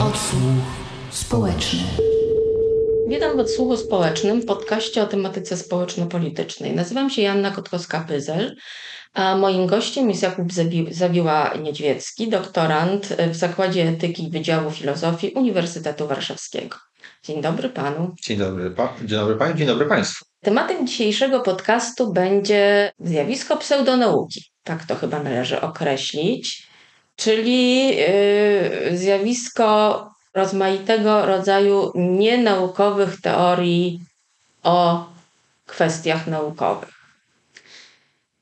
Odsłuch społeczny. Witam w Odsłuchu Społecznym, podcaście o tematyce społeczno-politycznej. Nazywam się Janna Kotkowska-Pyzel, a moim gościem jest Jakub Zawiła-Niedźwiecki, doktorant w Zakładzie Etyki Wydziału Filozofii Uniwersytetu Warszawskiego. Dzień dobry panu. Dzień dobry, pa, dzień dobry pani, dzień dobry państwu. Tematem dzisiejszego podcastu będzie zjawisko pseudonauki. Tak to chyba należy określić, czyli yy, zjawisko rozmaitego rodzaju nienaukowych teorii o kwestiach naukowych.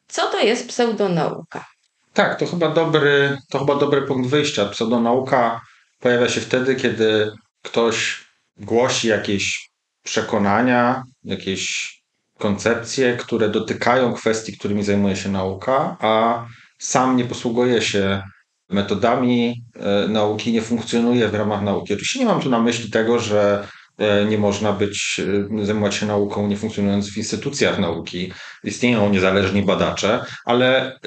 Co to jest pseudonauka? Tak, to chyba dobry, to chyba dobry punkt wyjścia. Pseudonauka pojawia się wtedy, kiedy ktoś głosi jakieś przekonania, jakieś koncepcje, które dotykają kwestii, którymi zajmuje się nauka, a sam nie posługuje się metodami e, nauki, nie funkcjonuje w ramach nauki. Oczywiście nie mam tu na myśli tego, że e, nie można być, e, zajmować się nauką nie funkcjonując w instytucjach nauki. Istnieją niezależni badacze, ale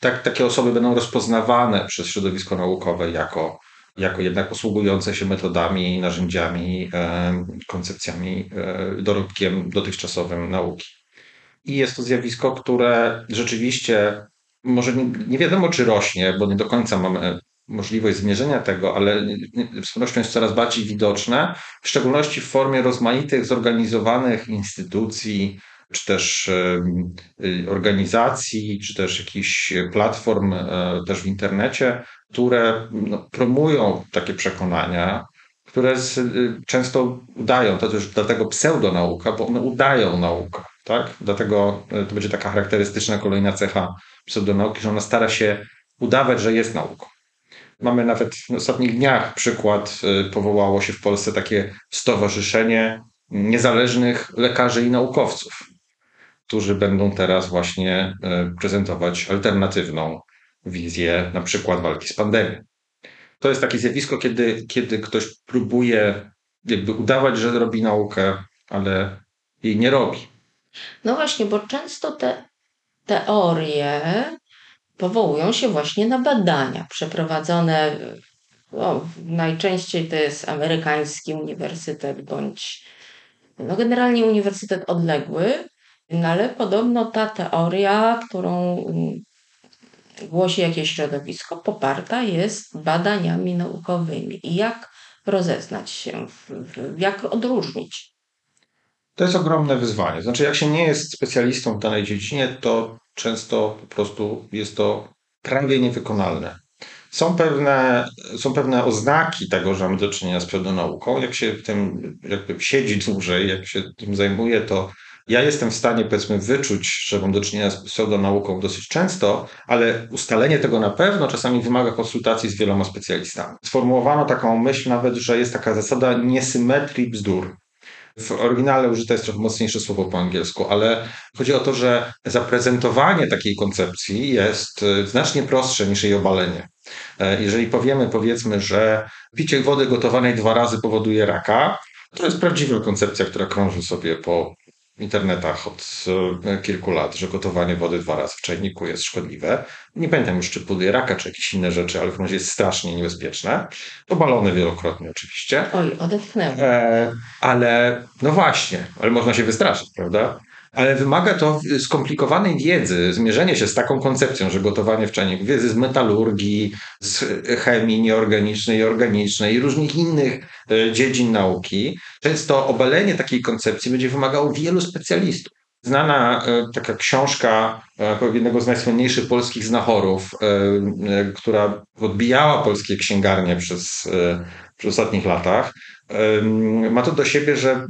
tak, takie osoby będą rozpoznawane przez środowisko naukowe jako jako jednak posługujące się metodami, narzędziami, koncepcjami, e, dorobkiem dotychczasowym nauki. I jest to zjawisko, które rzeczywiście może nie, wiadomo, czy rośnie, bo nie do końca mamy możliwość zmierzenia tego, ale z pewnością jest coraz bardziej widoczne, w szczególności w formie rozmaitych zorganizowanych instytucji, czy też organizacji, czy też jakichś platform e, też w internecie, które no, promują takie przekonania, które z, y, często udają, to też dlatego pseudonauka, bo one udają naukę, tak? Dlatego e, to będzie taka charakterystyczna kolejna cecha pseudonauki, że ona stara się udawać, że jest nauką. Mamy nawet w ostatnich dniach przykład, y, powołało się w Polsce takie stowarzyszenie niezależnych lekarzy i naukowców którzy będą teraz właśnie prezentować alternatywną wizję na przykład walki z pandemią. To jest takie zjawisko, kiedy, kiedy ktoś próbuje jakby udawać, że robi naukę, ale jej nie robi. No właśnie, bo często te teorie powołują się właśnie na badania przeprowadzone. No, najczęściej to jest amerykański uniwersytet bądź no generalnie uniwersytet odległy, no ale podobno ta teoria, którą głosi jakieś środowisko, poparta jest badaniami naukowymi. I jak rozeznać się, jak odróżnić? To jest ogromne wyzwanie. Znaczy, jak się nie jest specjalistą w danej dziedzinie, to często po prostu jest to prawie niewykonalne. Są pewne, są pewne oznaki tego, że mamy do czynienia z pseudonauką. Jak się tym jakby siedzi dłużej, jak się tym zajmuje, to ja jestem w stanie, powiedzmy, wyczuć, że mam do czynienia z pseudonauką dosyć często, ale ustalenie tego na pewno czasami wymaga konsultacji z wieloma specjalistami. Sformułowano taką myśl nawet, że jest taka zasada niesymetrii bzdur. W oryginale użyte jest trochę mocniejsze słowo po angielsku, ale chodzi o to, że zaprezentowanie takiej koncepcji jest e, znacznie prostsze niż jej obalenie. E, jeżeli powiemy, powiedzmy, że picie wody gotowanej dwa razy powoduje raka, to jest prawdziwa koncepcja, która krąży sobie po internetach od e, kilku lat, że gotowanie wody dwa razy w czajniku jest szkodliwe. Nie pamiętam już, czy buduje raka, czy jakieś inne rzeczy, ale w razie jest strasznie niebezpieczne. Obalone wielokrotnie oczywiście. Oj, odetchnęło. E, ale no właśnie, ale można się wystraszyć, prawda? Ale wymaga to skomplikowanej wiedzy, zmierzenie się z taką koncepcją, że gotowanie w czajniku, wiedzy z metalurgii, z chemii nieorganicznej i organicznej i różnych innych e, dziedzin nauki. Często obalenie takiej koncepcji będzie wymagało wielu specjalistów. Znana e, taka książka e, jednego z najsłynniejszych polskich znachorów, która odbijała polskie księgarnie przez, przez ostatnich latach, ma to do siebie, że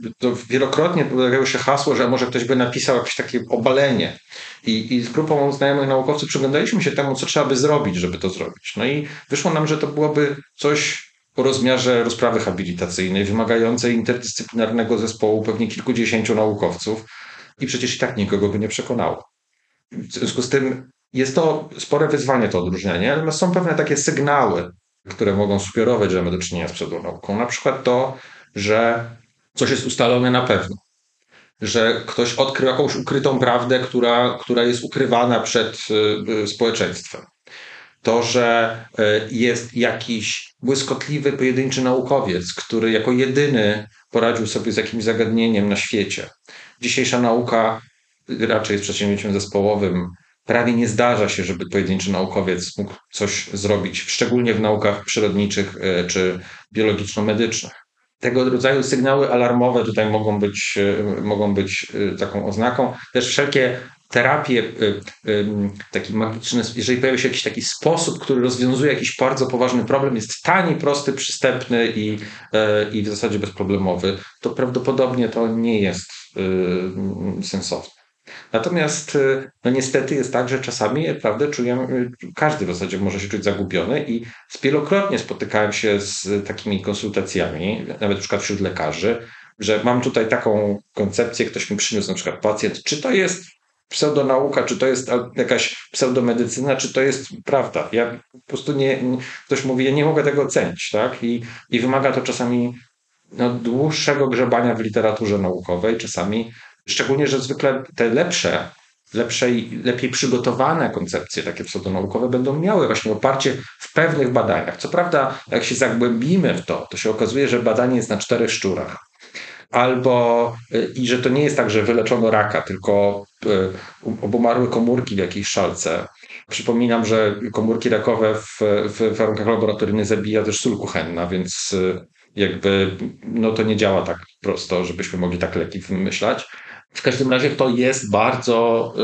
wielokrotnie pojawiało się hasło, że może ktoś by napisał jakieś takie obalenie. I, I z grupą znajomych naukowców przyglądaliśmy się temu, co trzeba by zrobić, żeby to zrobić. No i wyszło nam, że to byłoby coś o rozmiarze rozprawy habilitacyjnej, wymagającej interdyscyplinarnego zespołu pewnie kilkudziesięciu naukowców i przecież i tak nikogo by nie przekonało. W związku z tym jest to spore wyzwanie, to odróżnienie, ale są pewne takie sygnały, które mogą sugerować, że mamy do czynienia z pseudonauką. Na przykład to, że coś jest ustalone na pewno, że ktoś odkrył jakąś ukrytą prawdę, która, która jest ukrywana przed y, społeczeństwem. to, że jest jakiś błyskotliwy, pojedynczy naukowiec, który jako jedyny poradził sobie z jakimś zagadnieniem na świecie. Dzisiejsza nauka raczej jest przedsięwzięciem zespołowym. Prawie nie zdarza się, żeby pojedynczy naukowiec mógł coś zrobić, szczególnie w naukach przyrodniczych czy biologiczno-medycznych. Tego rodzaju sygnały alarmowe tutaj mogą być, mogą być taką oznaką. Też wszelkie terapie taki magiczny, jeżeli pojawia się jakiś taki sposób, który rozwiązuje jakiś bardzo poważny problem, jest tani, prosty, przystępny i, e, i w zasadzie bezproblemowy, to prawdopodobnie to nie jest sensowne. Natomiast no niestety jest tak, że czasami prawdę czujemy, każdy w zasadzie może się czuć zagubiony i wielokrotnie spotykałem się z takimi konsultacjami, nawet na przykład wśród lekarzy, że mam tutaj taką koncepcję, ktoś mi przyniósł na przykład pacjent, czy to jest pseudonauka, czy to jest jakaś pseudomedycyna, czy to jest prawda. Ja po prostu nie, ktoś mówi, ja nie mogę tego ocenić, tak? I, i wymaga to czasami no, dłuższego grzebania w literaturze naukowej, czasami, szczególnie, że zwykle te lepsze, lepsze i lepiej przygotowane koncepcje takie pseudonaukowe będą miały właśnie oparcie w pewnych badaniach. Co prawda, jak się zagłębimy w to, to się okazuje, że badanie jest na czterech szczurach albo y, i że to nie jest tak, że wyleczono raka, tylko y, obumarły komórki w jakiejś szalce. Przypominam, że komórki rakowe w, w warunkach laboratoryjnych zabija też sól kuchenna, więc y, jakby no to nie działa tak prosto, żebyśmy mogli tak leki wymyślać. W każdym razie to jest bardzo,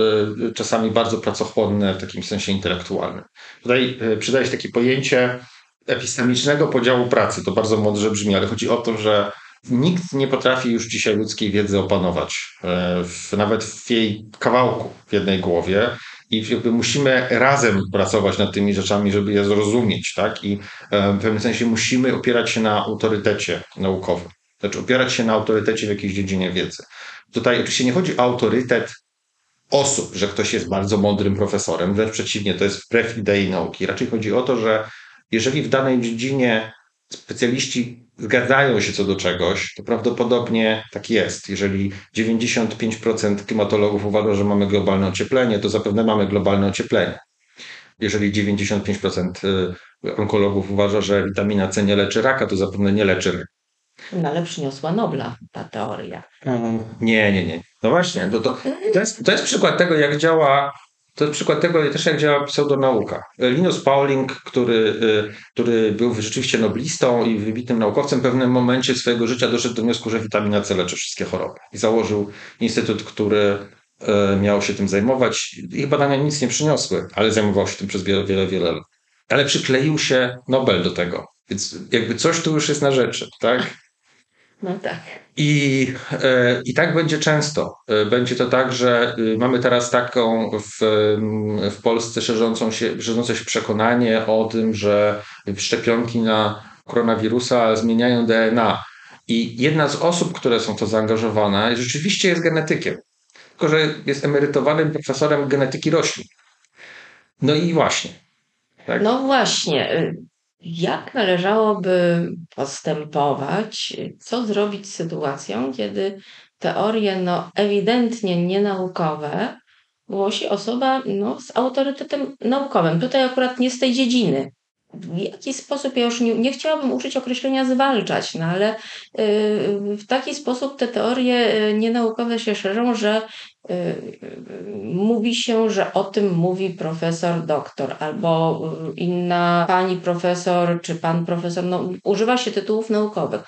czasami bardzo pracochłonne w takim sensie intelektualnym. Tutaj przydaje się takie pojęcie epistemicznego podziału pracy. To bardzo mądrze brzmi, ale chodzi o to, że Nikt nie potrafi już dzisiaj ludzkiej wiedzy opanować, e, w, nawet w jej kawałku, w jednej głowie. I jakby musimy razem pracować nad tymi rzeczami, żeby je zrozumieć, tak? I w pewnym sensie musimy opierać się na autorytecie naukowym. Znaczy opierać się na autorytecie w jakiejś dziedzinie wiedzy. Tutaj oczywiście nie chodzi o autorytet osób, że ktoś jest bardzo mądrym profesorem, wręcz przeciwnie, to jest wbrew idei nauki. Raczej chodzi o to, że jeżeli w danej dziedzinie specjaliści zgadzają się co do czegoś, to prawdopodobnie tak jest. Jeżeli 95% klimatologów uważa, że mamy globalne ocieplenie, to zapewne mamy globalne ocieplenie. Jeżeli 95% y, onkologów uważa, że witamina C nie leczy raka, to zapewne nie leczy raka. No ale przyniosła Nobla ta teoria. Nie, nie, nie. No właśnie, to, to, to, jest, to jest przykład tego, jak działa to jest przykład tego też, jak działa pseudonauka. Linus Pauling, który, y, który był rzeczywiście noblistą i wybitnym naukowcem, w pewnym momencie swojego życia doszedł do wniosku, że witamina C leczy wszystkie choroby. I założył instytut, który y, miał się tym zajmować. Ich badania nic nie przyniosły, ale zajmował się tym przez wiele, wiele, wiele lat. Ale przykleił się Nobel do tego. Więc jakby coś tu już jest na rzeczy, tak? No tak. I, e, I tak będzie często. E, będzie to tak, że y, mamy teraz taką w, w Polsce szerzącą się, szerzące się przekonanie o tym, że szczepionki na koronawirusa zmieniają DNA. I jedna z osób, które są w to zaangażowane, rzeczywiście jest genetykiem. Tylko, że jest emerytowanym profesorem genetyki roślin. No i właśnie. Tak? No właśnie. Jak należałoby postępować? Co zrobić z sytuacją, kiedy teorie no, ewidentnie nienaukowe głosi osoba no, z autorytetem naukowym? Tutaj akurat nie z tej dziedziny, w jaki sposób, ja już nie, nie chciałabym użyć określenia zwalczać, no ale y, w taki sposób te teorie y, nienaukowe się szerzą, że y, mówi się, że o tym mówi profesor doktor albo inna pani profesor czy pan profesor, no, używa się tytułów naukowych.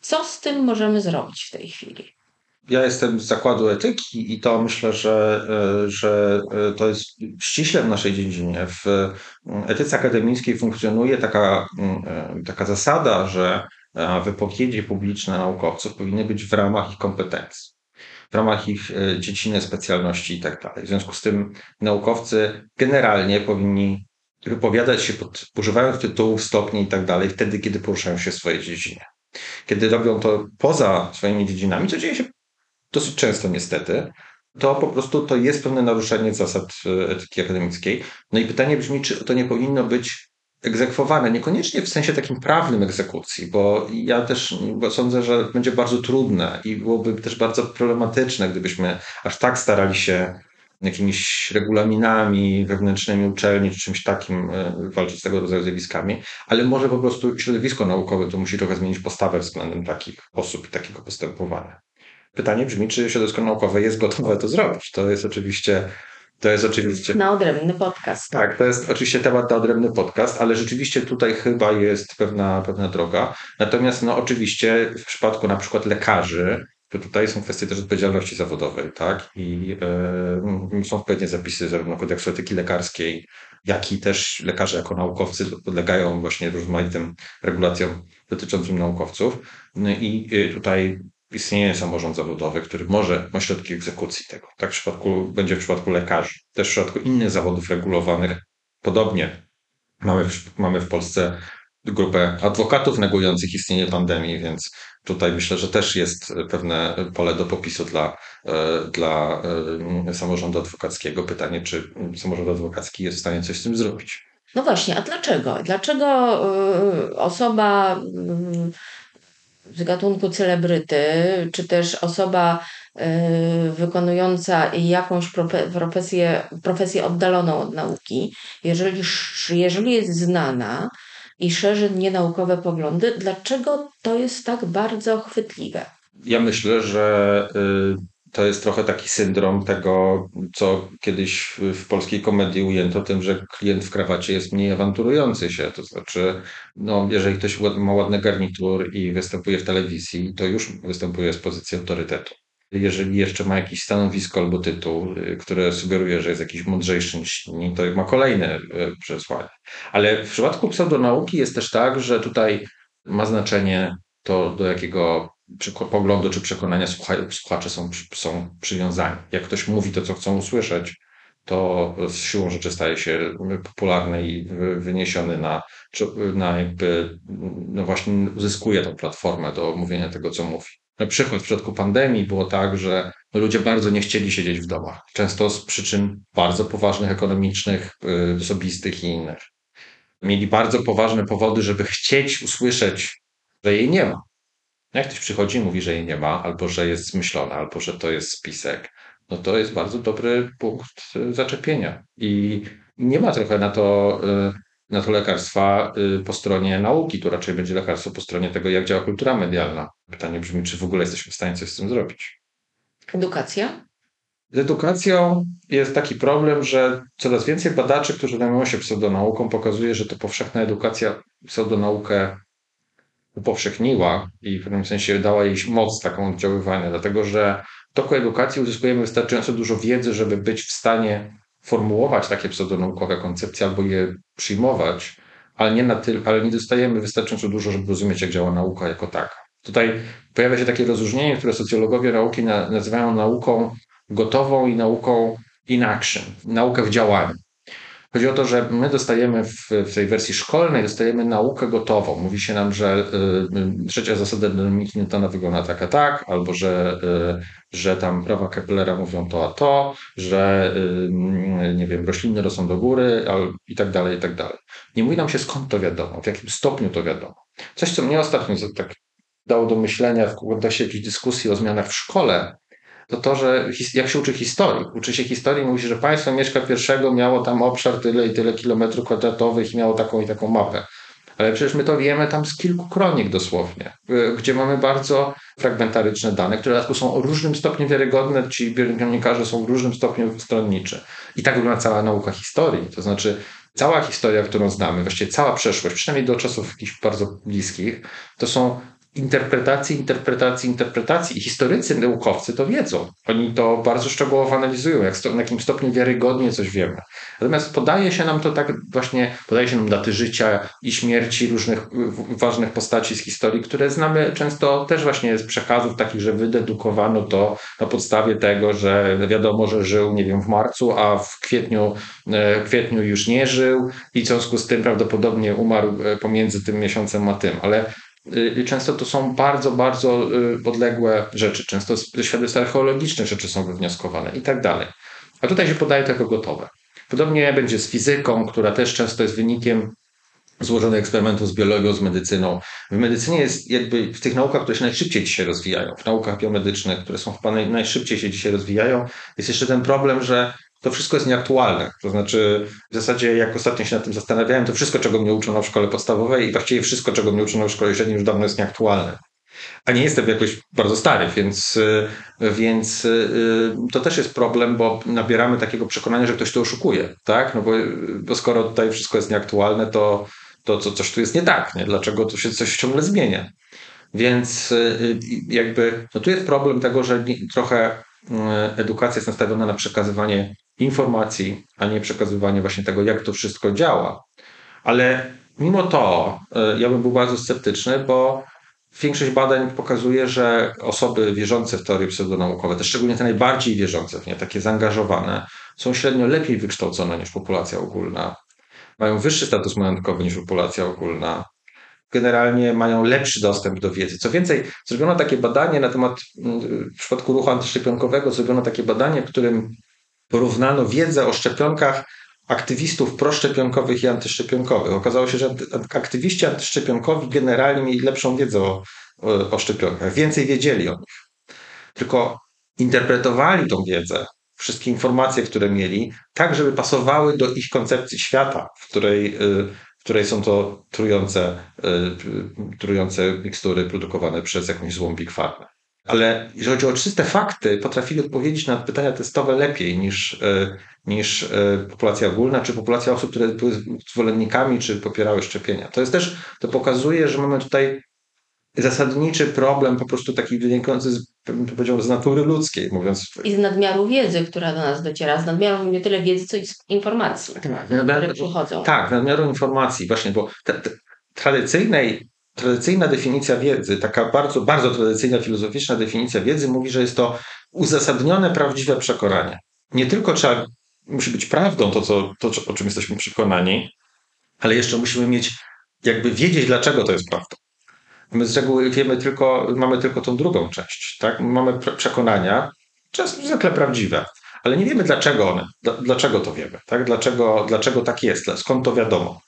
Co z tym możemy zrobić w tej chwili? Ja jestem z zakładu etyki i to myślę, że, e, że e, to jest ściśle w naszej dziedzinie. W mm, etyce akademickiej funkcjonuje taka, mm, e, taka zasada, że wypowiedzi publiczne naukowców powinny być w ramach ich kompetencji, w ramach ich dziedziny, specjalności i tak. W związku z tym naukowcy generalnie powinni wypowiadać się pod, używając tytułów, stopni i tak wtedy, kiedy poruszają się w swojej dziedzinie. Kiedy robią to poza swoimi dziedzinami, co dzieje się dosyć często niestety, to po prostu to jest pewne naruszenie zasad e, etyki akademickiej. No i pytanie brzmi, czy to nie powinno być egzekwowane, niekoniecznie w sensie takim prawnym egzekucji, bo ja też sądzę, że będzie bardzo trudne i byłoby też bardzo problematyczne, gdybyśmy aż tak starali się jakimiś regulaminami wewnętrznymi uczelni czy czymś takim e, walczyć z tego rodzaju zjawiskami, ale może po prostu środowisko naukowe to musi trochę zmienić postawę względem takich osób i takiego postępowania. Pytanie brzmi, czy środowisko naukowe jest gotowe to zrobić. To jest oczywiście to jest oczywiście. Na odrębny podcast. Tak, to jest oczywiście temat na odrębny podcast, ale rzeczywiście tutaj chyba jest pewna, pewna droga. Natomiast, no, oczywiście w przypadku na przykład lekarzy, to tutaj są kwestie też odpowiedzialności zawodowej, tak? I e, są odpowiednie zapisy zarówno kodeksu etyki lekarskiej, jak i też lekarze jako naukowcy podlegają właśnie rozmaitym regulacjom dotyczącym naukowców. No I e, tutaj istnieje samorząd zawodowy, który może ma środki egzekucji tego. Tak w przypadku, będzie w przypadku lekarzy. Też w przypadku innych zawodów regulowanych podobnie. Mamy w, mamy w Polsce grupę adwokatów negujących istnienie pandemii, więc tutaj myślę, że też jest pewne pole do popisu dla, e, dla e, samorządu adwokackiego. Pytanie, czy samorząd adwokacki jest w stanie coś z tym zrobić. No właśnie, a dlaczego? Dlaczego e, osoba z gatunku celebryty, czy też osoba wykonująca jakąś profesję, profesję oddaloną od nauki, jeżeli, jeżeli jest znana, i szerzy nienaukowe poglądy. Dlaczego to jest tak bardzo chwytliwe? Ja myślę, że y, to jest trochę taki syndrom tego, co kiedyś w polskiej komedii ujęto tym, że klient w krawacie jest mniej awanturujący się. To znaczy, no, jeżeli ktoś ma ładny garnitur i występuje w telewizji, to już występuje z pozycji autorytetu jeżeli jeszcze ma jakieś stanowisko albo tytuł, y, które sugeruje, że jest jakiś mądrzejszy niż inni, to ma kolejne y, przesłanie. Ale w przypadku pseudonauki jest też tak, że tutaj ma znaczenie to, do jakiego poglądu czy przekonania słuchacze są, są przywiązani. Jak ktoś mówi to, co chcą usłyszeć, to z siłą rzeczy staje się popularny i wyniesiony na, na jakby, no właśnie uzyskuje tą platformę do mówienia tego, co mówi. Na przykład w przypadku pandemii było tak, że ludzie bardzo nie chcieli siedzieć w domach. Często z przyczyn bardzo poważnych, ekonomicznych, y, osobistych i innych. Mieli bardzo poważne powody, żeby chcieć usłyszeć, że jej nie ma. Jak ktoś przychodzi i mówi, że jej nie ma, albo że jest zmyślona, albo że to jest spisek, no to jest bardzo dobry punkt y, zaczepienia. I nie ma trochę na to y, na to lekarstwa y, po stronie nauki, to raczej będzie lekarstwo po stronie tego, jak działa kultura medialna. Pytanie brzmi, czy w ogóle jesteśmy w stanie coś z tym zrobić. Edukacja? Z edukacją jest taki problem, że coraz więcej badaczy, którzy zajmują się pseudonauką, pokazuje, że to powszechna edukacja pseudonaukę upowszechniła i w pewnym sensie dała jej moc taką oddziaływania, dlatego że w toku edukacji uzyskujemy wystarczająco dużo wiedzy, żeby być w stanie formułować takie pseudonaukowe koncepcje albo je przyjmować, ale nie, na tyle, ale nie dostajemy wystarczająco dużo, żeby rozumieć, jak działa nauka jako taka. Tutaj pojawia się takie rozróżnienie, które socjologowie nauki nazywają nauką gotową i nauką in action, naukę w działaniu. Chodzi o to, że my dostajemy w, w, tej wersji szkolnej, dostajemy naukę gotową. Mówi się nam, że y, trzecia zasada dynamiki Newtona wygląda tak a tak, albo że, y, że tam prawa Keplera mówią to a to, że y, nie wiem, rośliny rosną do góry al, i tak dalej, i tak dalej. Nie mówi nam się skąd to wiadomo, w jakim stopniu to wiadomo. Coś, co mnie ostatnio tak dało do myślenia w kontekście jakiejś dyskusji o zmianach w szkole, to to, że jak się uczy historii. Uczy się historii, mówi się, że państwo Mieszka pierwszego miało tam obszar tyle i tyle kilometrów kwadratowych i miało taką i taką mapę. Ale przecież my to wiemy tam z kilku kronik dosłownie, y, gdzie mamy bardzo fragmentaryczne dane, które są o różnym stopniu wiarygodne, ci dziennikarze są w różnym stopniu stronniczy. I tak wygląda cała nauka historii. To znaczy, cała historia, którą znamy, właściwie cała przeszłość, przynajmniej do czasów jakichś bardzo bliskich, to są interpretacji, interpretacji, interpretacji. Historycy, naukowcy to wiedzą. Oni to bardzo szczegółowo analizują, jak sto, na jakim stopniu wiarygodnie coś wiemy. Natomiast podaje się nam to tak właśnie, podaje się nam daty życia i śmierci różnych ważnych postaci z historii, które znamy często też właśnie z przekazów takich, że wydedukowano to na podstawie tego, że wiadomo, że żył, nie wiem, w marcu, a w kwietniu, e, w kwietniu już nie żył i w związku z tym prawdopodobnie umarł e, pomiędzy tym miesiącem a tym. Ale często to są bardzo, bardzo y, odległe rzeczy. Często ze świadectw archeologicznych rzeczy są wywnioskowane i tak dalej. A tutaj się podaje to jako gotowe. Podobnie będzie z fizyką, która też często jest wynikiem złożonych eksperymentów z biologią, z medycyną. W medycynie jest jakby w tych naukach, które się najszybciej dzisiaj rozwijają, w naukach biomedycznych, które są chyba najszybciej się dzisiaj rozwijają, jest jeszcze ten problem, że to wszystko jest nieaktualne. To znaczy, w zasadzie, jak ostatnio się nad tym zastanawiałem, to wszystko, czego mnie uczono w szkole podstawowej i właściwie wszystko, czego mnie uczono w szkole średniej, już dawno jest nieaktualne. A nie jestem jakoś bardzo stary, więc, y, więc y, to też jest problem, bo nabieramy takiego przekonania, że ktoś to oszukuje, tak? No bo, bo skoro tutaj wszystko jest nieaktualne, to, to, to coś tu jest nie tak, nie? Dlaczego to się coś ciągle zmienia? Więc y, jakby, no tu jest problem tego, że trochę edukacja jest nastawiona na przekazywanie informacji, a nie przekazywanie właśnie tego, jak to wszystko działa. Ale mimo to ja bym był bardzo sceptyczny, bo Większość badań pokazuje, że osoby wierzące w teorie pseudonaukowe, te szczególnie te najbardziej wierzące w nie, takie zaangażowane, są średnio lepiej wykształcone niż populacja ogólna. Mają wyższy status majątkowy niż populacja ogólna. Generalnie mają lepszy dostęp do wiedzy. Co więcej, zrobiono takie badanie na temat, w przypadku ruchu antyszczepionkowego, zrobiono takie badanie, w którym porównano wiedzę o szczepionkach aktywistów proszczepionkowych i antyszczepionkowych. Okazało się, że aktywiści antyszczepionkowi generalnie mieli lepszą wiedzę o, o, o szczepionkach, więcej wiedzieli o nich. Tylko interpretowali tą wiedzę, wszystkie informacje, które mieli, tak, żeby pasowały do ich koncepcji świata, w której, y, w której są to trujące, y, trujące mikstury produkowane przez jakąś złą Big Pharma. Ale jeżeli chodzi o czyste fakty, potrafili odpowiedzieć na pytania testowe lepiej niż, y, niż e, populacja ogólna, czy populacja osób, które były zwolennikami, czy popierały szczepienia. To jest też, to pokazuje, że mamy tutaj zasadniczy problem po prostu taki wynikający z, powiedział, z natury ludzkiej, mówiąc. I z nadmiaru wiedzy, która do nas dociera, z nadmiaru nie tyle wiedzy, co i z informacji, tak, które przychodzą. Tak, nadmiaru informacji, właśnie, bo te, te, tradycyjnej tradycyjna definicja wiedzy, taka bardzo, bardzo tradycyjna filozoficzna definicja wiedzy mówi, że jest to uzasadnione, prawdziwe przekonanie. Nie tylko trzeba musi być prawdą to, co, to, o czym jesteśmy przekonani, ale jeszcze musimy mieć, jakby wiedzieć, dlaczego to jest prawdą. My z reguły wiemy tylko, mamy tylko tą drugą część, tak? Mamy przekonania, czasem zwykle prawdziwe, ale nie wiemy dlaczego one, dlaczego to wiemy, tak? Dlaczego, dlaczego tak jest, skąd to wiadomo.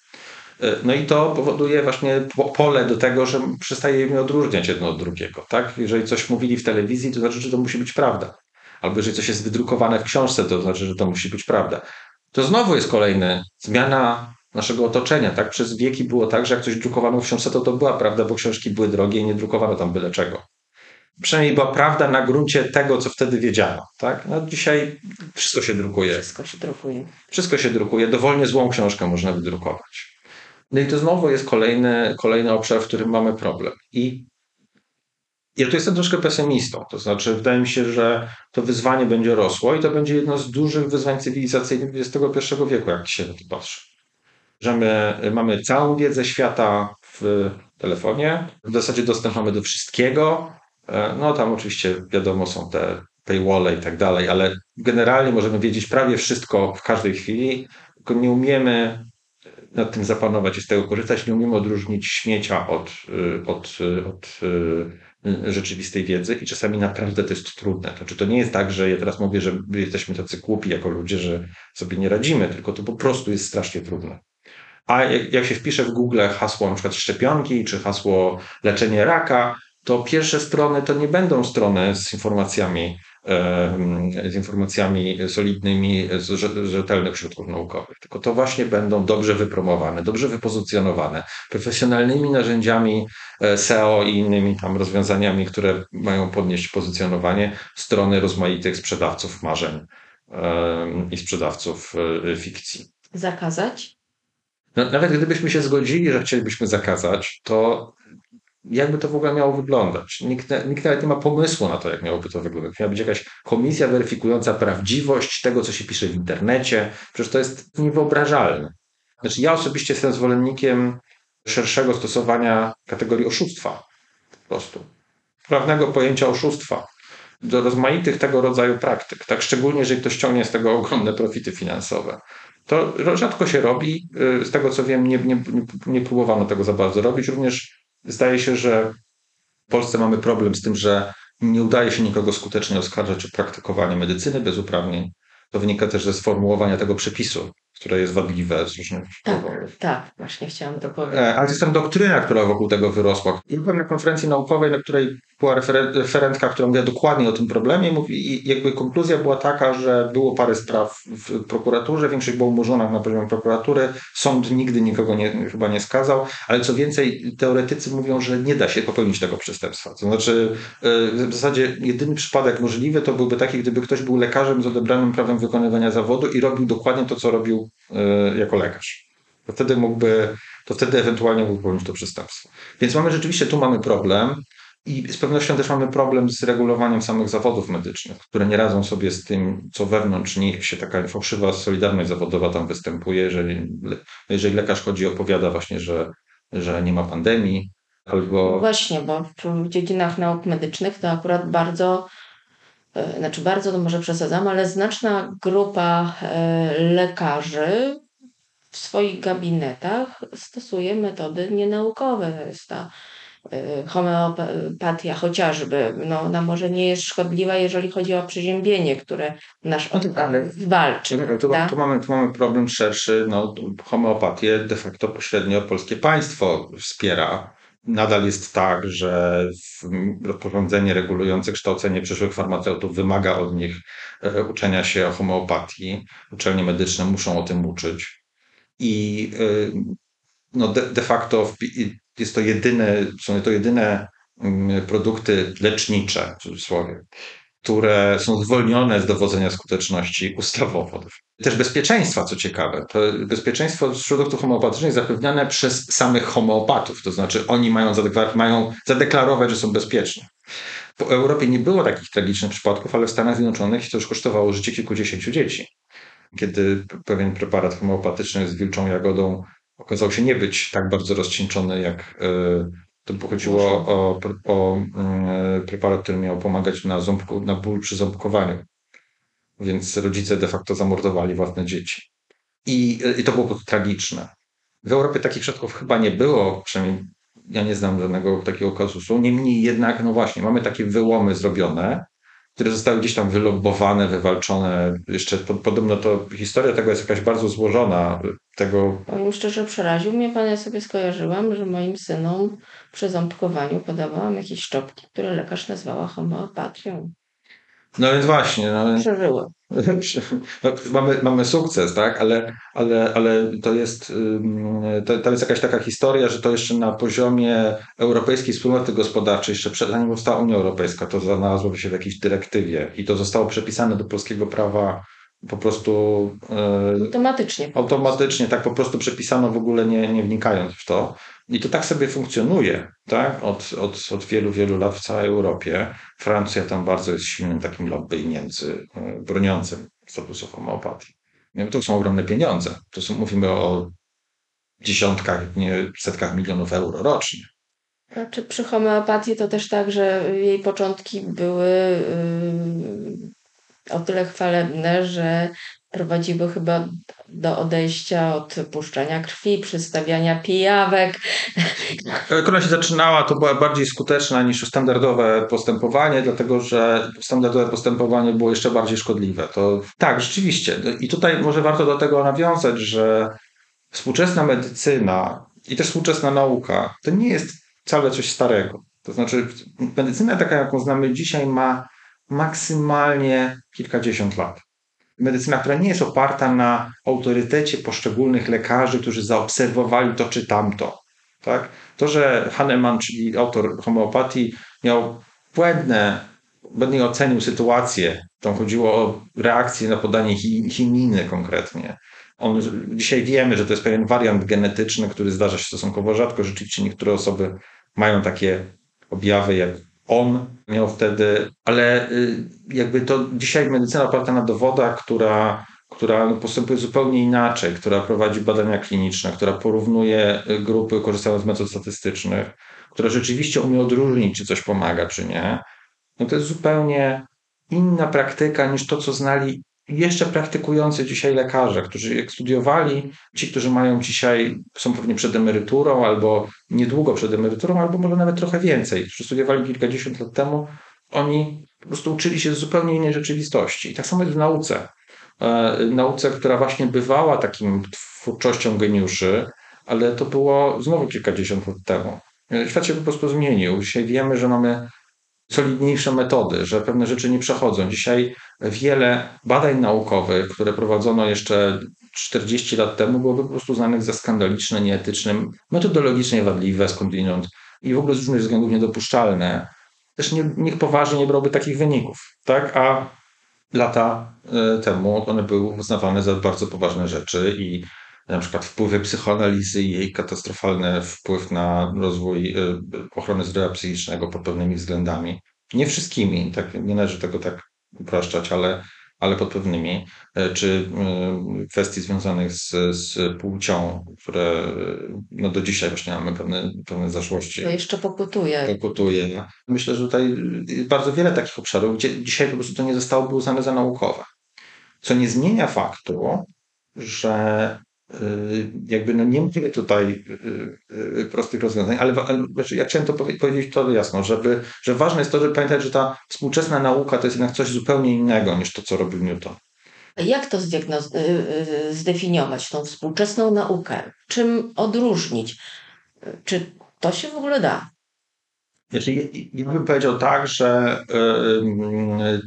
E, no i to powoduje właśnie pole do tego, że przestajemy odróżniać jedno od drugiego. Tak? Jeżeli coś mówili w telewizji, to znaczy, że to musi być prawda albo jeżeli coś jest wydrukowane w książce, to znaczy, że to musi być prawda. To znowu jest kolejna zmiana naszego otoczenia. Tak? Przez wieki było tak, że jak coś drukowano w książce, to to była prawda, bo książki były drogie i nie drukowano tam byle czego. Przynajmniej była prawda na gruncie tego, co wtedy wiedziano. Tak? No, dzisiaj wszystko się drukuje. Wszystko się drukuje. Wszystko się drukuje. Dowolnie złą książkę można wydrukować. No i to znowu jest kolejny, kolejny obszar, w którym mamy problem. I ja tu jestem troszkę pesymistą, to znaczy wydaje mi się, że to wyzwanie będzie rosło i to będzie jedno z dużych wyzwań cywilizacyjnych XXI wieku, jak się na to patrzy. Że my mamy całą wiedzę świata w telefonie, w zasadzie dostęp mamy do wszystkiego. E, no tam oczywiście wiadomo są te paywalle i tak dalej, ale generalnie możemy wiedzieć prawie wszystko w każdej chwili, tylko nie umiemy nad tym zapanować i z tego korzystać, nie umiemy odróżnić śmiecia od, y, od, y, od y, rzeczywistej wiedzy i czasami naprawdę to jest trudne. To, czy to nie jest tak, że ja teraz mówię, że jesteśmy tacy głupi jako ludzie, że sobie nie radzimy, tylko to po prostu jest strasznie trudne. A jak, jak się wpisze w Google hasło na przykład szczepionki, czy hasło leczenie raka, to pierwsze strony to nie będą strony z informacjami z informacjami solidnymi z rzetelnych środków naukowych. Tylko to właśnie będą dobrze wypromowane, dobrze wypozycjonowane, profesjonalnymi narzędziami e, SEO i innymi tam rozwiązaniami, które mają podnieść pozycjonowanie strony rozmaitych sprzedawców marzeń i sprzedawców e, fikcji. Zakazać? No, nawet gdybyśmy się zgodzili, że chcielibyśmy zakazać, to jakby to w ogóle miało wyglądać. Nikt, nikt nawet nie ma pomysłu na to, jak miałoby to wyglądać. Miała być jakaś komisja weryfikująca prawdziwość tego, co się pisze w internecie. Przecież to jest niewyobrażalne. Znaczy, ja osobiście jestem zwolennikiem szerszego stosowania kategorii oszustwa. Po prostu. Prawnego pojęcia oszustwa do rozmaitych tego rodzaju praktyk. Tak szczególnie, jeżeli ktoś ciągnie z tego ogromne profity finansowe. To rzadko się robi. Z tego co wiem, nie, nie, nie próbowano tego za bardzo robić. Również Zdaje się, że w Polsce mamy problem z tym, że nie udaje się nikogo skutecznie oskarżać o praktykowanie medycyny bez uprawnień. To wynika też ze sformułowania tego przepisu, które jest wadliwe z różnych tak, powodów. Tak, właśnie chciałam to powiedzieć. E, ale jest tam doktryna, która wokół tego wyrosła. Ja byłem na konferencji naukowej, na której była referentka, która mówiła dokładnie o tym problemie i jakby konkluzja była taka, że było parę spraw w prokuraturze, większość była umorzona na poziomie prokuratury, sąd nigdy nikogo nie, chyba nie skazał, ale co więcej, teoretycy mówią, że nie da się popełnić tego przestępstwa. To znaczy w zasadzie jedyny przypadek możliwy to byłby taki, gdyby ktoś był lekarzem z odebranym prawem wykonywania zawodu i robił dokładnie to, co robił jako lekarz. To wtedy mógłby, to wtedy ewentualnie mógłby popełnić to przestępstwo. Więc mamy rzeczywiście, tu mamy problem. I z pewnością też mamy problem z regulowaniem samych zawodów medycznych, które nie radzą sobie z tym, co wewnątrz nich się taka fałszywa solidarność zawodowa tam występuje. Jeżeli, jeżeli lekarz chodzi opowiada właśnie, że, że nie ma pandemii, albo... No właśnie, bo w dziedzinach nauk medycznych to akurat bardzo, e, znaczy bardzo to może przesadzam, ale znaczna grupa e, lekarzy w swoich gabinetach stosuje metody nienaukowe. To jest ta homeopatia chociażby, no, ona może nie jest szkodliwa, jeżeli chodzi o przeziębienie, które nasz no organizm walczy. Tu, tu, mamy, tu mamy problem szerszy. No, homeopatię de facto pośrednio polskie państwo wspiera. Nadal jest tak, że rozporządzenie regulujące kształcenie przyszłych farmaceutów wymaga od nich e, uczenia się o homeopatii. Uczelnie medyczne muszą o tym uczyć. I e, no de, de facto jest to jedyne, są to jedyne mm, produkty lecznicze, w cudzysłowie, które są zwolnione z dowodzenia skuteczności ustawowo. Też bezpieczeństwa, co ciekawe. To bezpieczeństwo produktów homeopatycznych zapewniane przez samych homeopatów, to znaczy oni mają, zadeklar mają zadeklarować, że są bezpieczne. W Europie nie było takich tragicznych przypadków, ale w Stanach Zjednoczonych to już kosztowało życie kilkudziesięciu dzieci. Kiedy pewien preparat homeopatyczny z wilczą jagodą okazał się nie być tak bardzo rozcieńczony, jak e, to pochodziło o, o e, preparat, który miał pomagać na, ząbku, na ból przy ząbkowaniu. Więc rodzice de facto zamordowali własne dzieci. I, I to było tragiczne. W Europie takich przypadków chyba nie było, przynajmniej ja nie znam żadnego takiego kazusu. Niemniej jednak, no właśnie, mamy takie wyłomy zrobione, które zostały gdzieś tam wylobbowane, wywalczone. Jeszcze podobno to historia tego jest jakaś bardzo złożona. Tego... Powiem szczerze, przeraził mnie pan. Ja sobie skojarzyłam, że moim synom przy ząbkowaniu podawałam jakieś szczotki, które lekarz nazwała homeopatią. No więc właśnie. No, Przeżyły. No, mamy, mamy sukces, tak? Ale, ale, ale to jest to, to jest jakaś taka historia, że to jeszcze na poziomie Europejskiej Wspólnoty Gospodarczej, jeszcze przed, zanim powstała Unia Europejska, to znalazłoby się w jakiejś dyrektywie i to zostało przepisane do polskiego prawa po prostu e, automatycznie. Automatycznie, tak po prostu przepisano w ogóle nie, nie wnikając w to. I to tak sobie funkcjonuje, tak? Od, od, od wielu, wielu lat w całej Europie. Francja tam bardzo jest silnym takim lobby Niemcy e, broniącym statusu homeopatii. To są ogromne pieniądze. To są, mówimy o dziesiątkach, nie setkach milionów euro rocznie. Znaczy przy homeopatii to też tak, że jej początki były yy, o tyle chwalebne, że prowadziły chyba do odejścia od puszczania krwi, przystawiania pijawek. Jak ona się zaczynała, to była bardziej skuteczna niż standardowe postępowanie, dlatego że standardowe postępowanie było jeszcze bardziej szkodliwe. To tak, rzeczywiście. I tutaj może warto do tego nawiązać, że współczesna medycyna i też współczesna nauka to nie jest wcale coś starego. To znaczy, medycyna taka, jaką znamy dzisiaj, ma maksymalnie kilkadziesiąt lat medycyna, która nie jest oparta na autorytecie poszczególnych lekarzy, którzy zaobserwowali to czy tamto. Tak? To, że Hahnemann, czyli autor homeopatii, miał błędne, błędnie ocenił sytuację, tam chodziło o reakcję na podanie chininy konkretnie. On, dzisiaj wiemy, że to jest pewien wariant genetyczny, który zdarza się stosunkowo rzadko. Rzeczywiście niektóre osoby mają takie objawy jak on miał wtedy, ale y, jakby to dzisiaj medycyna oparta na dowodach, która, która postępuje zupełnie inaczej, która prowadzi badania kliniczne, która porównuje y, grupy korzystając z metod statystycznych, która rzeczywiście umie odróżnić, czy coś pomaga, czy nie. No to jest zupełnie inna praktyka niż to, co znali jeszcze praktykujący dzisiaj lekarze, którzy jak studiowali, ci, którzy mają dzisiaj, są pewnie przed emeryturą albo niedługo przed emeryturą, albo może nawet trochę więcej, którzy studiowali kilkadziesiąt lat temu, oni po prostu uczyli się z zupełnie innej rzeczywistości. I tak samo jest w nauce. E, nauce, która właśnie bywała takim twórczością geniuszy, ale to było znowu kilkadziesiąt lat temu. Świat się po prostu zmienił. Dzisiaj wiemy, że mamy solidniejsze metody, że pewne rzeczy nie przechodzą. Dzisiaj wiele badań naukowych, które prowadzono jeszcze 40 lat temu, byłoby po prostu uznanych za skandaliczne, nieetyczne, metodologicznie wadliwe skądinąd i w ogóle z różnych względów niedopuszczalne. Też nie, nikt poważnie nie brałby takich wyników, tak? A lata e, temu one były uznawane za bardzo poważne rzeczy i na przykład wpływy psychoanalizy i jej katastrofalny wpływ na rozwój e, ochrony zdrowia psychicznego pod pewnymi względami. Nie wszystkimi, tak, nie należy tego tak upraszczać, ale, ale pod pewnymi, e, czy kwestii związanych z, z płcią, które no do dzisiaj właśnie mamy pewne, pewne zaszłości. To jeszcze pokutuje. Pokutuje. Myślę, że tutaj bardzo wiele takich obszarów, gdzie dzisiaj po prostu to nie zostałoby uznane za naukowe. Co nie zmienia faktu, że jakby no nie mówię tutaj prostych rozwiązań, ale, ale ja chciałem to powiedzieć to jasno, żeby, że ważne jest to, żeby pamiętać, że ta współczesna nauka to jest jednak coś zupełnie innego niż to, co robił Newton. Jak to zdefiniować, tą współczesną naukę? Czym odróżnić? Czy to się w ogóle da? Znaczy, ja bym powiedział tak, że yy,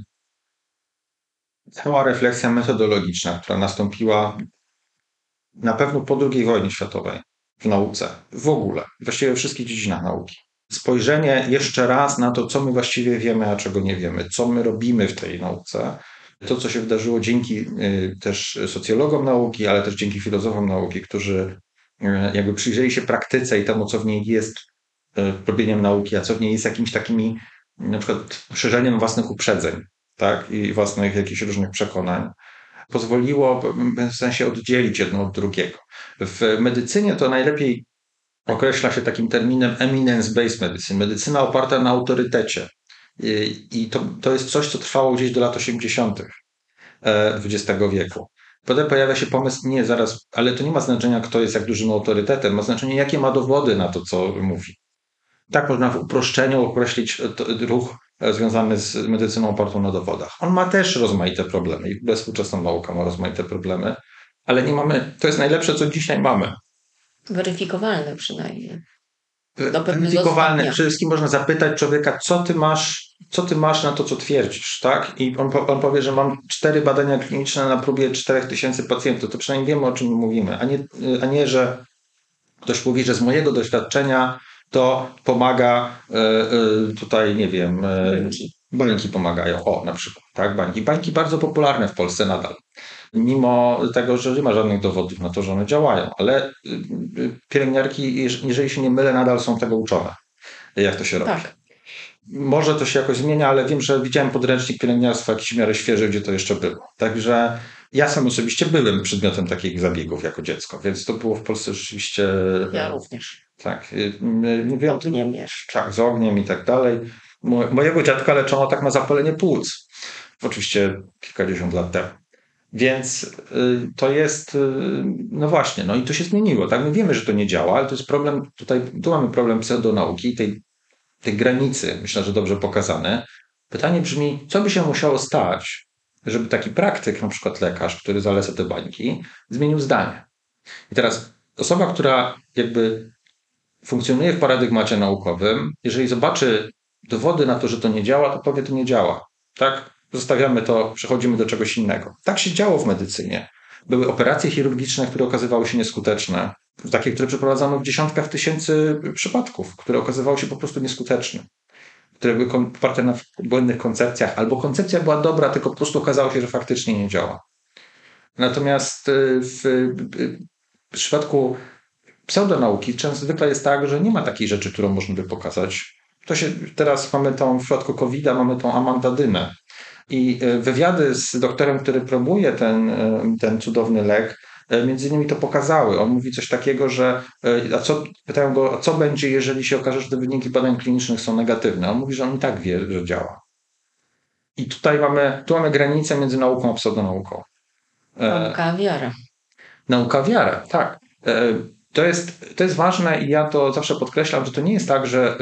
cała refleksja metodologiczna, która nastąpiła na pewno po II wojnie światowej w nauce, w ogóle, właściwie we wszystkich dziedzinach nauki. Spojrzenie jeszcze raz na to, co my właściwie wiemy, a czego nie wiemy, co my robimy w tej nauce, to, co się wydarzyło dzięki y, też socjologom nauki, ale też dzięki filozofom nauki, którzy y, jakby przyjrzeli się praktyce i temu, co w niej jest y, robieniem nauki, a co w niej jest jakimiś takimi na przykład szerzeniem własnych uprzedzeń, tak, i własnych jakichś różnych przekonań pozwoliło w sensie oddzielić jedno od drugiego. W medycynie to najlepiej określa się takim terminem eminence-based medicine, medycyna oparta na autorytecie. I to, to jest coś, co trwało gdzieś do lat 80. XX e, wieku. Potem pojawia się pomysł, nie zaraz, ale to nie ma znaczenia, kto jest jak dużym autorytetem, ma znaczenie, jakie ma dowody na to, co mówi. Tak można w uproszczeniu określić ruch związany z medycyną opartą na dowodach. On ma też rozmaite problemy i współczesna nauka ma rozmaite problemy, ale nie mamy, to jest najlepsze, co dzisiaj mamy. Weryfikowalne przynajmniej. Weryfikowalne. Przede wszystkim można zapytać człowieka, co ty masz, co ty masz na to, co twierdzisz, tak? I on, on powie, że mam cztery badania kliniczne na próbie czterech tysięcy pacjentów. To przynajmniej wiemy, o czym mówimy, a nie, a nie, że ktoś mówi, że z mojego doświadczenia to pomaga e, e, tutaj, nie wiem, e, bańki pomagają. O, na przykład, tak, bańki. Bańki bardzo popularne w Polsce nadal. Mimo tego, że nie ma żadnych dowodów na to, że one działają, ale pielęgniarki, jeżeli się nie mylę, nadal są tego uczone, jak to się robi. Tak. Może to się jakoś zmienia, ale wiem, że widziałem podręcznik pielęgniarstwa jakiś w miarę świeży, gdzie to jeszcze było. Także ja sam osobiście byłem przedmiotem takich zabiegów jako dziecko, więc to było w Polsce rzeczywiście. Ja również. Tak. Ogniem jeszcze. Tak, z ogniem i tak dalej. Mojego dziadka leczono tak na zapalenie płuc. Oczywiście kilkadziesiąt lat temu. Więc y, to jest, y, no właśnie, no i to się zmieniło. Tak? My wiemy, że to nie działa, ale to jest problem, tutaj tu mamy problem pseudonauki, tej, tej granicy, myślę, że dobrze pokazane. Pytanie brzmi, co by się musiało stać, żeby taki praktyk, na przykład lekarz, który zaleca te bańki, zmienił zdanie. I teraz osoba, która jakby funkcjonuje w paradygmacie naukowym, jeżeli zobaczy dowody na to, że to nie działa, to powie, to nie działa. Tak? Zostawiamy to, przechodzimy do czegoś innego. Tak się działo w medycynie. Były operacje chirurgiczne, które okazywały się nieskuteczne. Takie, które przeprowadzano w dziesiątkach tysięcy przypadków, które okazywały się po prostu nieskuteczne. Które były oparte na błędnych koncepcjach, albo koncepcja była dobra, tylko po prostu okazało się, że faktycznie nie działa. Natomiast y, w, w przypadku pseudonauki często zwykle jest tak, że nie ma takiej rzeczy, którą można by pokazać. To się teraz mamy tą w przypadku COVID-a, mamy tą amantadynę. I e, wywiady z doktorem, który próbuje ten, e, ten cudowny lek, e, między innymi to pokazały. On mówi coś takiego, że a co, pytają go, a co będzie, jeżeli się okaże, że te wyniki badań klinicznych są negatywne? On mówi, że on i tak wie, że działa. I tutaj mamy, tu mamy granicę między nauką a pseudonauką. Nauka wiara. Nauka wiara, tak to jest, to jest ważne i ja to zawsze podkreślam, że to nie jest tak, że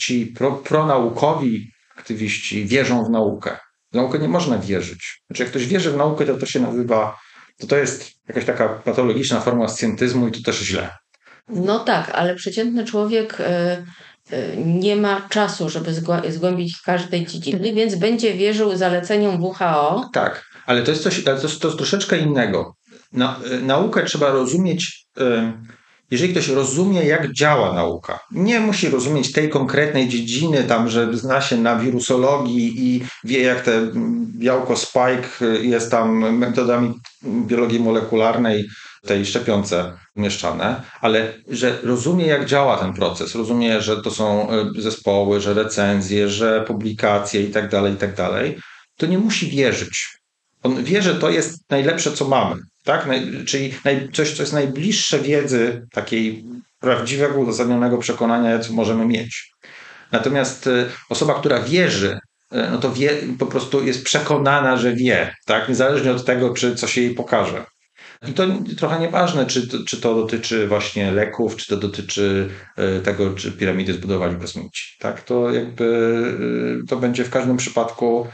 ci pro, pronaukowi aktywiści wierzą w naukę. W naukę nie można wierzyć. Znaczy, jak ktoś wierzy w naukę, to to się nazywa, to to jest jakaś taka patologiczna forma scjentyzmu i to też źle. No tak, ale przeciętny człowiek y, y, nie ma czasu, żeby zgłębić każdej dziedziny, więc będzie wierzył zaleceniom WHO. Tak, ale to jest coś, to jest, to jest troszeczkę innego. Na, y, naukę trzeba rozumieć, y, jeżeli ktoś rozumie, jak działa nauka. Nie musi rozumieć tej konkretnej dziedziny, tam, że zna się na wirusologii i wie, jak te białko spike y, jest tam metodami biologii molekularnej tej szczepionce umieszczane, ale że rozumie, jak działa ten proces, rozumie, że to są zespoły, że recenzje, że publikacje i tak dalej, i tak dalej, to nie musi wierzyć. On wie, że to jest najlepsze, co mamy. Tak? Naj, czyli naj, coś, co jest najbliższe wiedzy takiej prawdziwego, uzasadnionego przekonania, co możemy mieć. Natomiast y, osoba, która wierzy, y, no to wie, po prostu jest przekonana, że wie, tak? niezależnie od tego, czy coś jej pokaże. I to trochę nieważne, czy, to- czy to dotyczy właśnie leków, czy to dotyczy y, tego, czy piramidy zbudowali kosmici. Tak? To jakby to będzie w każdym przypadku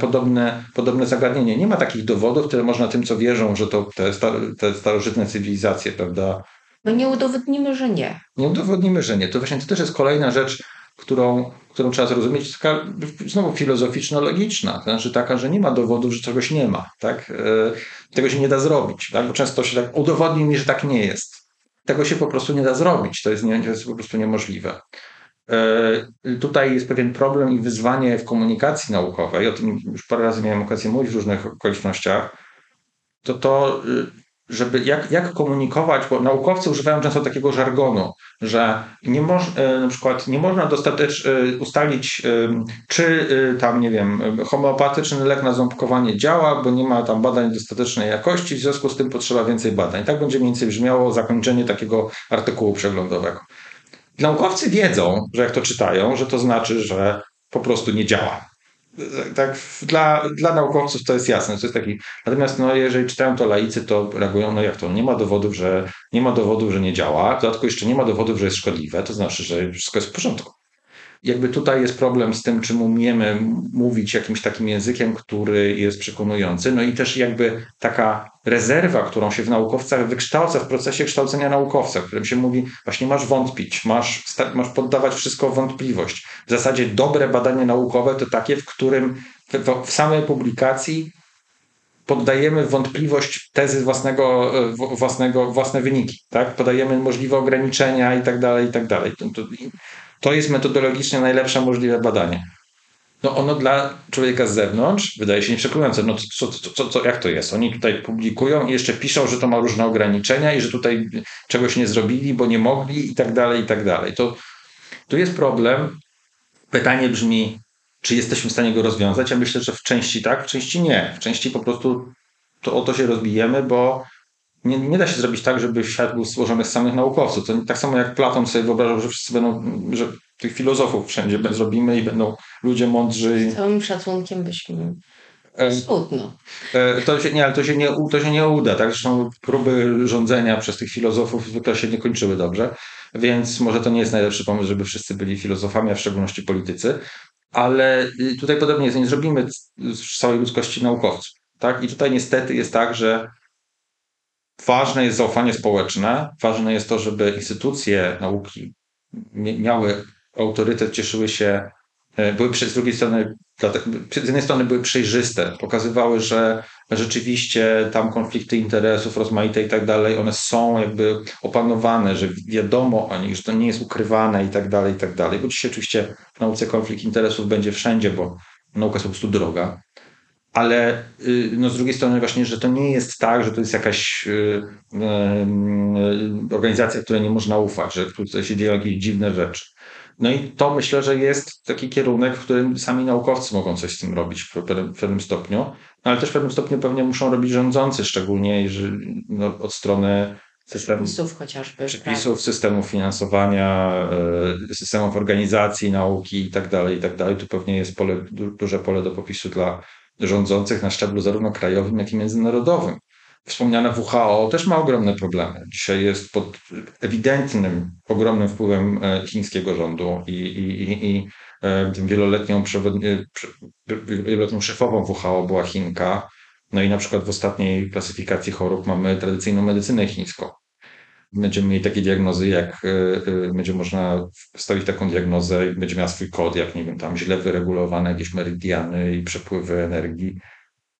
podobne, podobne zagadnienie. Nie ma takich dowodów, które można tym, co wierzą, że to te, te starożytne cywilizacje, prawda, No nie udowodnimy, że nie. nie udowodnimy, że nie. To właśnie to też jest kolejna rzecz, którą, którą trzeba zrozumieć, taka znowu filozoficzno-logiczna. To znaczy taka, że nie ma dowodów, że czegoś nie ma. Tak? E, Tego się nie da zrobić. Tak? Bo często się tak udowodni mi, że tak nie jest. Tego się po prostu nie da zrobić. To jest, nie, to jest po prostu niemożliwe. E, Tutaj jest pewien problem i wyzwanie w komunikacji naukowej. O tym już parę razy miałem okazję mówić w różnych okolicznościach. To to, y, żeby jak, jak komunikować, bo naukowcy używają często takiego żargonu, że nie moż, e, na przykład nie można dostatecznie ustalić, y, czy y, tam, nie wiem, homeopatyczny lek na ząbkowanie działa, bo nie ma tam badań dostatecznej jakości, w związku z tym potrzeba więcej badań. Tak będzie mniej więcej brzmiało zakończenie takiego artykułu przeglądowego. Naukowcy wiedzą, że jak to czytają, że to znaczy, że po prostu nie działa. Tak, dla, dla naukowców to jest jasne. To jest taki, natomiast no, jeżeli czytają to laicy, to reagują, no jak to, nie ma dowodów, że nie ma dowodów, że nie działa, w dodatku jeszcze nie ma dowodów, że jest szkodliwe, to znaczy, że wszystko jest w porządku. Jakby tutaj jest problem z tym, czym umiemy mówić jakimś takim językiem, który jest przekonujący. No i też jakby taka rezerwa, którą się w naukowcach wykształca w procesie kształcenia naukowca, w którym się mówi, właśnie masz wątpić, masz, masz poddawać wszystko wątpliwość. W zasadzie dobre badanie naukowe to takie, w którym w, w samej publikacji poddajemy wątpliwość tezy własnego, własnego, własne wyniki, tak? Podajemy możliwe ograniczenia i tak dalej, i tak dalej. To, jest metodologicznie najlepsze możliwe badanie. No ono dla człowieka z zewnątrz wydaje się nieprzekonujące. No co, co, co, co, jak to jest? Oni tutaj publikują i jeszcze piszą, że to ma różne ograniczenia i że tutaj czegoś nie zrobili, bo nie mogli i tak dalej, i tak dalej. To, tu jest problem. Pytanie brzmi, czy jesteśmy w stanie go rozwiązać? Ja myślę, że w części tak, w części nie. W części po prostu to o to się rozbijemy, bo nie, nie da się zrobić tak, żeby świat był stworzony z samych naukowców. To tak samo jak Platon sobie wyobrażał, że wszyscy będą, że tych filozofów wszędzie zrobimy i będą ludzie mądrzy. Z całym szacunkiem byśmy. E, Smutno. e, To się, nie, ale to się nie, to się nie uda. Tak? Zresztą próby rządzenia przez tych filozofów zwykle się nie kończyły dobrze, więc może to nie jest najlepszy pomysł, żeby wszyscy byli filozofami, a w szczególności politycy. Ale y, tutaj podobnie jest, nie zrobimy z- z całej ludzkości naukowców. Tak? I tutaj niestety jest tak, że ważne jest zaufanie społeczne, ważne jest to, żeby instytucje nauki miały autorytet, cieszyły się, e, były z drugiej strony, z jednej strony były przejrzyste, pokazywały, że rzeczywiście tam konflikty interesów rozmaite i tak dalej, one są jakby opanowane, że wiadomo o nich, że to nie jest ukrywane i tak dalej, i tak dalej. Bo dzisiaj oczywiście w nauce konflikt interesów będzie wszędzie, bo nauka jest po prostu droga. Ale y, no, z drugiej strony właśnie, że to nie jest tak, że to jest jakaś y, y, organizacja, której nie można ufać, że tutaj się dzieją jakieś dziwne rzeczy. No i to myślę, że jest taki kierunek, w którym sami naukowcy mogą coś z tym robić w pewnym, w pewnym stopniu, no, ale też w pewnym stopniu pewnie muszą robić rządzący, szczególnie że, no, od strony systemu Przepisów chociażby. przepisów, systemów finansowania, systemów organizacji nauki i tak dalej, i tak dalej. Tu pewnie jest pole, du- duże pole do popisu dla rządzących na szczeblu zarówno krajowym, jak i międzynarodowym. Wspomniane WHO też ma ogromne problemy. Dzisiaj jest pod ewidentnym, ogromnym wpływem e, chińskiego rządu i, i, i, i e, wieloletnią, prze- wieloletnią szefową WHO była Chinka. No i na przykład w ostatniej klasyfikacji chorób mamy tradycyjną medycynę chińską. Będziemy mieli takie diagnozy, jak y, będzie można wstawić taką diagnozę i będzie miała swój kod, jak nie wiem, tam źle wyregulowane jakieś meridiany i przepływy energii.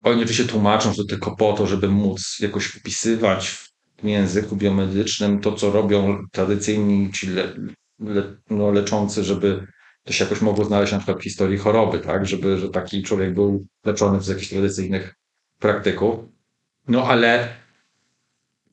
Oni oczywiście tłumaczą, że tylko po to, żeby móc jakoś wpisywać w języku biomedycznym to, co robią tradycyjni ci le, le, no, leczący, żeby to się jakoś mogło znaleźć na przykład w historii choroby, tak? Żeby że taki człowiek był leczony przez jakichś tradycyjnych praktyków. No ale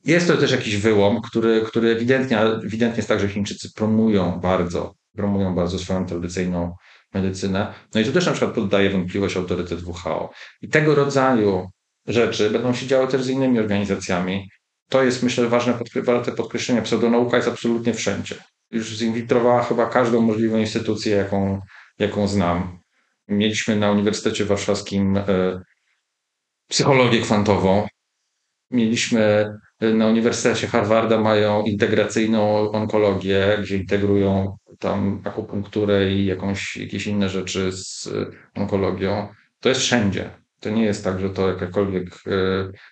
jest to też jakiś wyłom, który, który ewidentnie, ewidentnie jest tak, że Chińczycy promują bardzo, promują bardzo swoją tradycyjną medycynę. No i tu też na przykład poddaje wątpliwość autorytet WHO. I tego rodzaju rzeczy będą się działy też z innymi organizacjami. To jest, myślę, ważne warte podkreślenia. Pseudonauka jest absolutnie wszędzie. Już zinwitrowała chyba każdą możliwą instytucję, jaką, jaką znam. Mieliśmy na Uniwersytecie Warszawskim e, psychologię kwantową. Mieliśmy na Uniwersytecie Harvarda mają integracyjną onkologię, gdzie integrują tam akupunkturę i jakąś, jakieś inne rzeczy z onkologią. To jest wszędzie. To nie jest tak, że to jakakolwiek e,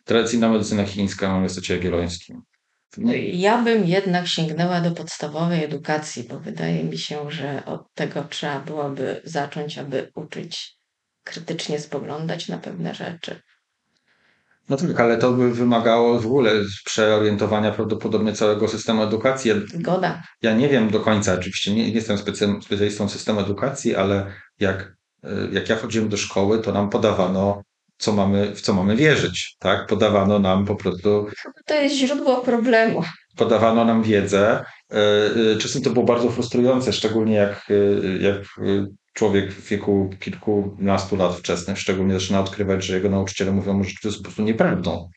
tradycyjna medycyna chińska na Uniwersytecie Jagiellońskim. Ja bym jednak sięgnęła do podstawowej edukacji, bo wydaje mi się, że od tego trzeba byłoby zacząć, aby uczyć krytycznie spoglądać na pewne rzeczy. No tak, ale to by wymagało w ogóle przeorientowania prawdopodobnie całego systemu edukacji. Zgoda. Ja nie wiem do końca, oczywiście nie jestem specjalistą systemu edukacji, ale jak, jak ja chodziłem do szkoły, to nam podawano, co mamy, w co mamy wierzyć. Tak? Podawano nam po prostu. To jest źródło problemu. Podawano nam wiedzę. E, e, czasem to było bardzo frustrujące, szczególnie jak, e, jak człowiek w wieku kilkunastu lat wczesnych szczególnie zaczyna odkrywać, że jego nauczyciele mówią mu, że to jest po prostu nieprawdą,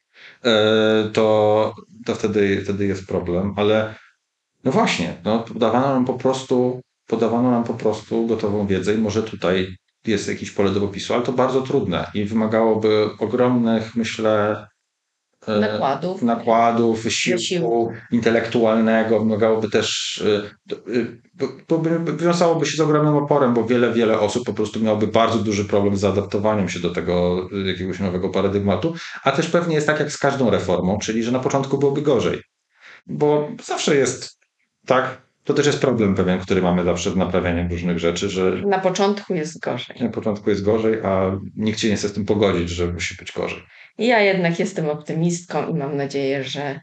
e, to, to wtedy, wtedy jest problem. Ale no właśnie, no, podawano nam po prostu podawano nam po prostu gotową wiedzę i może tutaj jest jakieś pole do popisu, ale to bardzo trudne i wymagałoby ogromnych, myślę, nakładów, nakładów wysiłku, wysiłku intelektualnego, wymagałoby też, e, e, wiązałoby się z ogromnym oporem, bo wiele, wiele osób po prostu miałoby bardzo duży problem z zaadaptowaniem się do tego jakiegoś nowego paradygmatu, a też pewnie jest tak jak z każdą reformą, czyli że na początku byłoby gorzej, bo zawsze jest tak, to też jest problem pewien, który mamy zawsze w naprawianiu różnych rzeczy, że na początku jest gorzej. Na początku jest gorzej, a nikt się nie chce z tym pogodzić, że musi być gorzej. Ja jednak jestem optymistką i mam nadzieję, że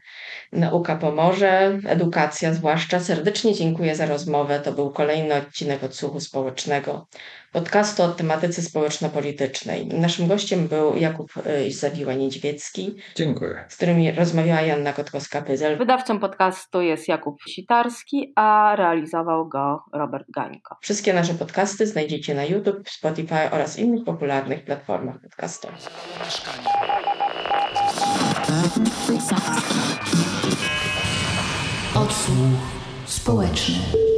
nauka pomoże, edukacja zwłaszcza. Serdecznie dziękuję za rozmowę. To był kolejny odcinek odsłuchu społecznego, podcastu o tematyce społeczno-politycznej. Naszym gościem był Jakub y, Zawiła-Niedźwiecki. Dziękuję. Z którymi rozmawiała Janna Kotkowska-Pyzel. Wydawcą podcastu jest Jakub Sitarski, a realizował go Robert Gańko. Wszystkie nasze podcasty znajdziecie na YouTube, Spotify oraz innych popularnych platformach podcastowych. Odsłuch społeczny.